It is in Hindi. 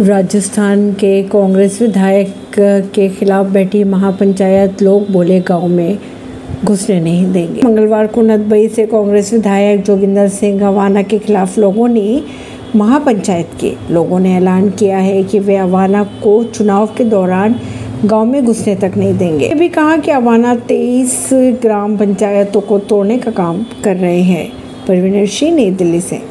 राजस्थान के कांग्रेस विधायक के खिलाफ बैठी महापंचायत लोग बोले, गाँव में घुसने नहीं देंगे। मंगलवार को नदबई से कांग्रेस विधायक जोगिंदर सिंह अवाना के खिलाफ लोगों ने, महापंचायत के लोगों ने ऐलान किया है कि वे अवाना को चुनाव के दौरान गाँव में घुसने तक नहीं देंगे। ये भी कहा कि अवाना तेईस ग्राम पंचायतों को तोड़ने का काम कर रहे हैं। परवीन सिंह, नई दिल्ली से।